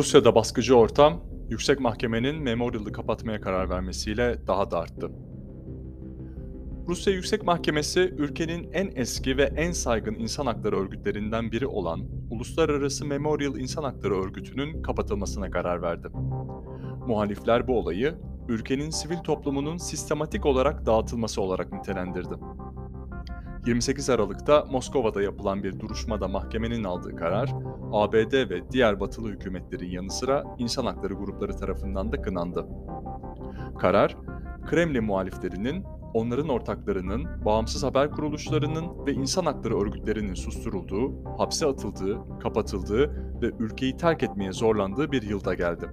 Rusya'da baskıcı ortam, yüksek mahkemenin Memorial'ı kapatmaya karar vermesiyle daha da arttı. Rusya Yüksek Mahkemesi, ülkenin en eski ve en saygın insan hakları örgütlerinden biri olan Uluslararası Memorial İnsan Hakları Örgütü'nün kapatılmasına karar verdi. Muhalifler bu olayı, ülkenin sivil toplumunun sistematik olarak dağıtılması olarak nitelendirdi. 28 Aralık'ta Moskova'da yapılan bir duruşmada mahkemenin aldığı karar, ABD ve diğer batılı hükümetlerin yanı sıra insan hakları grupları tarafından da kınandı. Karar, Kremlin muhaliflerinin, onların ortaklarının, bağımsız haber kuruluşlarının ve insan hakları örgütlerinin susturulduğu, hapse atıldığı, kapatıldığı ve ülkeyi terk etmeye zorlandığı bir yılda geldi.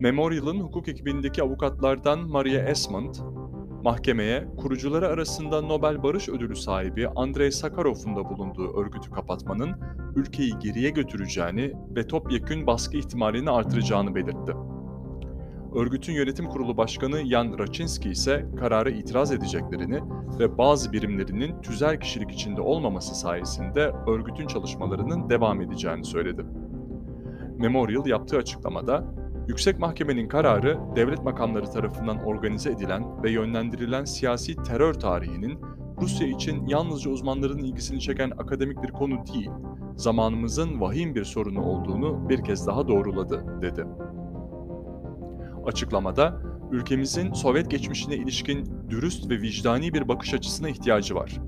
Memorial'ın hukuk ekibindeki avukatlardan Maria Esmond, Mahkemeye, kurucuları arasında Nobel Barış Ödülü sahibi Andrei Sakharov'un da bulunduğu örgütü kapatmanın ülkeyi geriye götüreceğini ve topyekün baskı ihtimalini artıracağını belirtti. Örgütün yönetim kurulu başkanı Jan Raczynski ise karara itiraz edeceklerini ve bazı birimlerinin tüzel kişilik içinde olmaması sayesinde örgütün çalışmalarının devam edeceğini söyledi. Memorial yaptığı açıklamada, Yüksek Mahkemenin kararı, devlet makamları tarafından organize edilen ve yönlendirilen siyasi terör tarihinin Rusya için yalnızca uzmanların ilgisini çeken akademik bir konu değil, zamanımızın vahim bir sorunu olduğunu bir kez daha doğruladı, dedi. Açıklamada, ülkemizin Sovyet geçmişine ilişkin dürüst ve vicdani bir bakış açısına ihtiyacı var.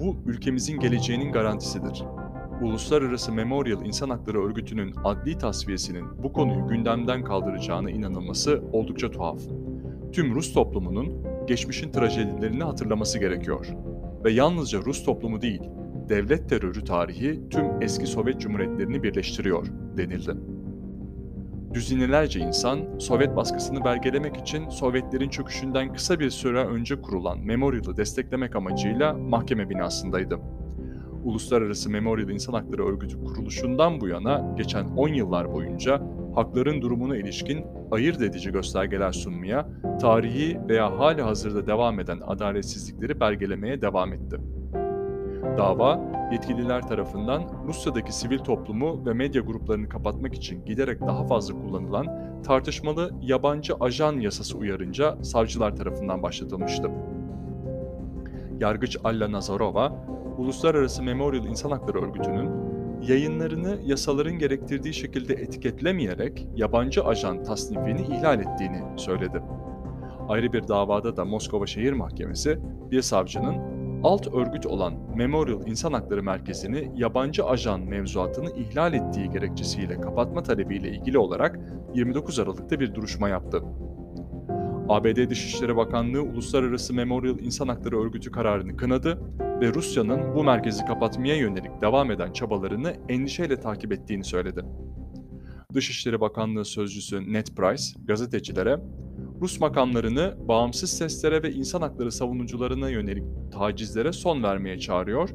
Bu ülkemizin geleceğinin garantisidir. Uluslararası Memorial İnsan Hakları Örgütü'nün adli tasfiyesinin bu konuyu gündemden kaldıracağına inanılması oldukça tuhaf. Tüm Rus toplumunun geçmişin trajedilerini hatırlaması gerekiyor. Ve yalnızca Rus toplumu değil, devlet terörü tarihi tüm eski Sovyet cumhuriyetlerini birleştiriyor, denildi. Düzinelerce insan, Sovyet baskısını belgelemek için Sovyetlerin çöküşünden kısa bir süre önce kurulan Memorial'ı desteklemek amacıyla mahkeme binasındaydı. Uluslararası Memorial İnsan Hakları Örgütü kuruluşundan bu yana geçen 10 yıllar boyunca hakların durumuna ilişkin ayırt edici göstergeler sunmaya, tarihi veya hali hazırda devam eden adaletsizlikleri belgelemeye devam etti. Dava, yetkililer tarafından Rusya'daki sivil toplumu ve medya gruplarını kapatmak için giderek daha fazla kullanılan tartışmalı yabancı ajan yasası uyarınca savcılar tarafından başlatılmıştı. Yargıç Alla Nazarova, Uluslararası Memorial İnsan Hakları Örgütü'nün yayınlarını yasaların gerektirdiği şekilde etiketlemeyerek yabancı ajan tasnifini ihlal ettiğini söyledi. Ayrı bir davada da Moskova Şehir Mahkemesi bir savcının alt örgüt olan Memorial İnsan Hakları Merkezi'ni yabancı ajan mevzuatını ihlal ettiği gerekçesiyle kapatma talebiyle ilgili olarak 29 Aralık'ta bir duruşma yaptı. ABD Dışişleri Bakanlığı Uluslararası Memorial İnsan Hakları Örgütü kararını kınadı ve Rusya'nın bu merkezi kapatmaya yönelik devam eden çabalarını endişeyle takip ettiğini söyledi. Dışişleri Bakanlığı Sözcüsü Ned Price gazetecilere Rus makamlarını bağımsız seslere ve insan hakları savunucularına yönelik tacizlere son vermeye çağırıyor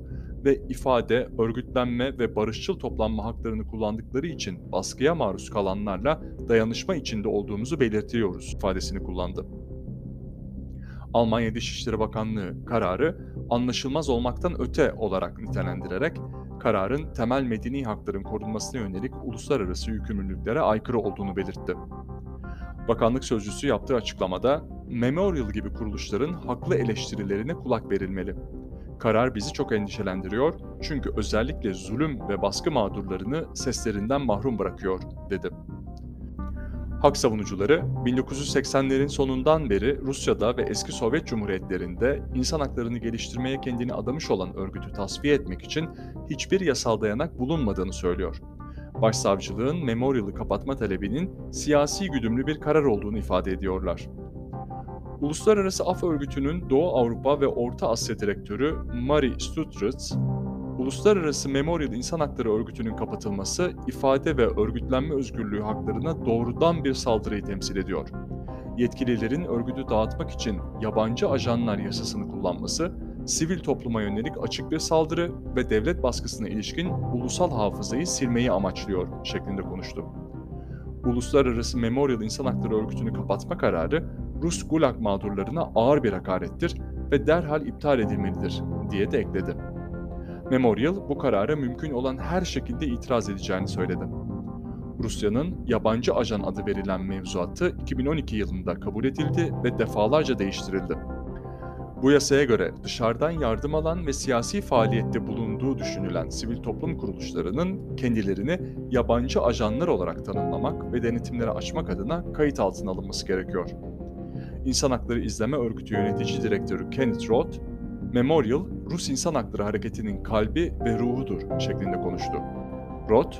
ve ifade, örgütlenme ve barışçıl toplanma haklarını kullandıkları için baskıya maruz kalanlarla dayanışma içinde olduğumuzu belirtiyoruz ifadesini kullandı. Almanya Dışişleri Bakanlığı kararı anlaşılmaz olmaktan öte olarak nitelendirerek kararın temel medeni hakların korunmasına yönelik uluslararası yükümlülüklere aykırı olduğunu belirtti. Bakanlık sözcüsü yaptığı açıklamada Memorial gibi kuruluşların haklı eleştirilerine kulak verilmeli. Karar bizi çok endişelendiriyor çünkü özellikle zulüm ve baskı mağdurlarını seslerinden mahrum bırakıyor, dedi. Hak savunucuları 1980'lerin sonundan beri Rusya'da ve eski Sovyet Cumhuriyetlerinde insan haklarını geliştirmeye kendini adamış olan örgütü tasfiye etmek için hiçbir yasal dayanak bulunmadığını söylüyor. Başsavcılığın Memorial'ı kapatma talebinin siyasi güdümlü bir karar olduğunu ifade ediyorlar. Uluslararası Af Örgütü'nün Doğu Avrupa ve Orta Asya Direktörü Mari Stutritz, Uluslararası Memorial İnsan Hakları Örgütü'nün kapatılması ifade ve örgütlenme özgürlüğü haklarına doğrudan bir saldırıyı temsil ediyor. Yetkililerin örgütü dağıtmak için yabancı ajanlar yasasını kullanması, sivil topluma yönelik açık bir saldırı ve devlet baskısına ilişkin ulusal hafızayı silmeyi amaçlıyor şeklinde konuştu. Uluslararası Memorial İnsan Hakları Örgütü'nü kapatma kararı Rus Gulag mağdurlarına ağır bir hakarettir ve derhal iptal edilmelidir diye de ekledi. Memorial bu karara mümkün olan her şekilde itiraz edeceğini söyledi. Rusya'nın yabancı ajan adı verilen mevzuatı 2012 yılında kabul edildi ve defalarca değiştirildi. Bu yasaya göre dışarıdan yardım alan ve siyasi faaliyette bulunduğu düşünülen sivil toplum kuruluşlarının kendilerini yabancı ajanlar olarak tanımlamak ve denetimleri açmak adına kayıt altına alınması gerekiyor. İnsan Hakları İzleme Örgütü Yönetici Direktörü Kenneth Roth, Memorial, Rus İnsan Hakları Hareketi'nin kalbi ve ruhudur şeklinde konuştu. Roth,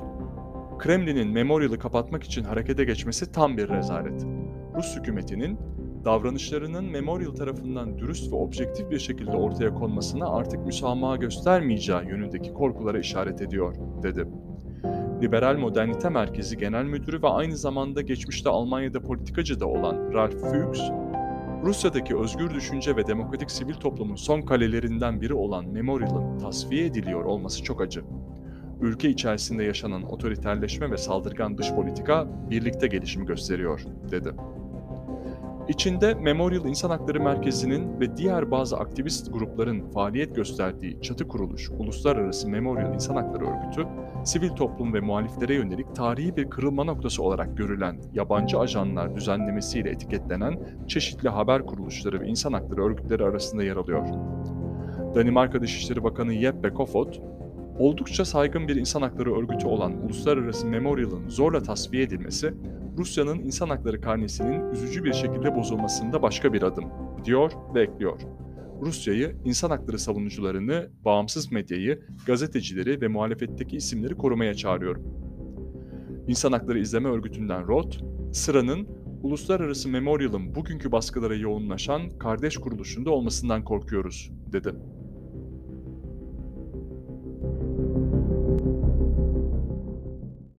Kremlin'in Memorial'ı kapatmak için harekete geçmesi tam bir rezalet. Rus hükümetinin davranışlarının Memorial tarafından dürüst ve objektif bir şekilde ortaya konmasına artık müsamaha göstermeyeceği yönündeki korkulara işaret ediyor, dedi. Liberal Modernite Merkezi Genel Müdürü ve aynı zamanda geçmişte Almanya'da politikacı da olan Ralf Fuchs, Rusya'daki özgür düşünce ve demokratik sivil toplumun son kalelerinden biri olan Memorial'ın tasfiye ediliyor olması çok acı. Ülke içerisinde yaşanan otoriterleşme ve saldırgan dış politika birlikte gelişimi gösteriyor, dedi. İçinde Memorial İnsan Hakları Merkezi'nin ve diğer bazı aktivist grupların faaliyet gösterdiği çatı kuruluş Uluslararası Memorial İnsan Hakları Örgütü, sivil toplum ve muhaliflere yönelik tarihi bir kırılma noktası olarak görülen yabancı ajanlar düzenlemesiyle etiketlenen çeşitli haber kuruluşları ve insan hakları örgütleri arasında yer alıyor. Danimarka Dışişleri Bakanı Jeppe Kofod, oldukça saygın bir insan hakları örgütü olan Uluslararası Memorial'ın zorla tasfiye edilmesi, Rusya'nın insan hakları karnesinin üzücü bir şekilde bozulmasında başka bir adım, diyor ve ekliyor. Rusya'yı, insan hakları savunucularını, bağımsız medyayı, gazetecileri ve muhalefetteki isimleri korumaya çağırıyorum. İnsan Hakları İzleme Örgütü'nden Roth, sıranın Uluslararası Memorial'ın bugünkü baskılara yoğunlaşan kardeş kuruluşunda olmasından korkuyoruz, dedi.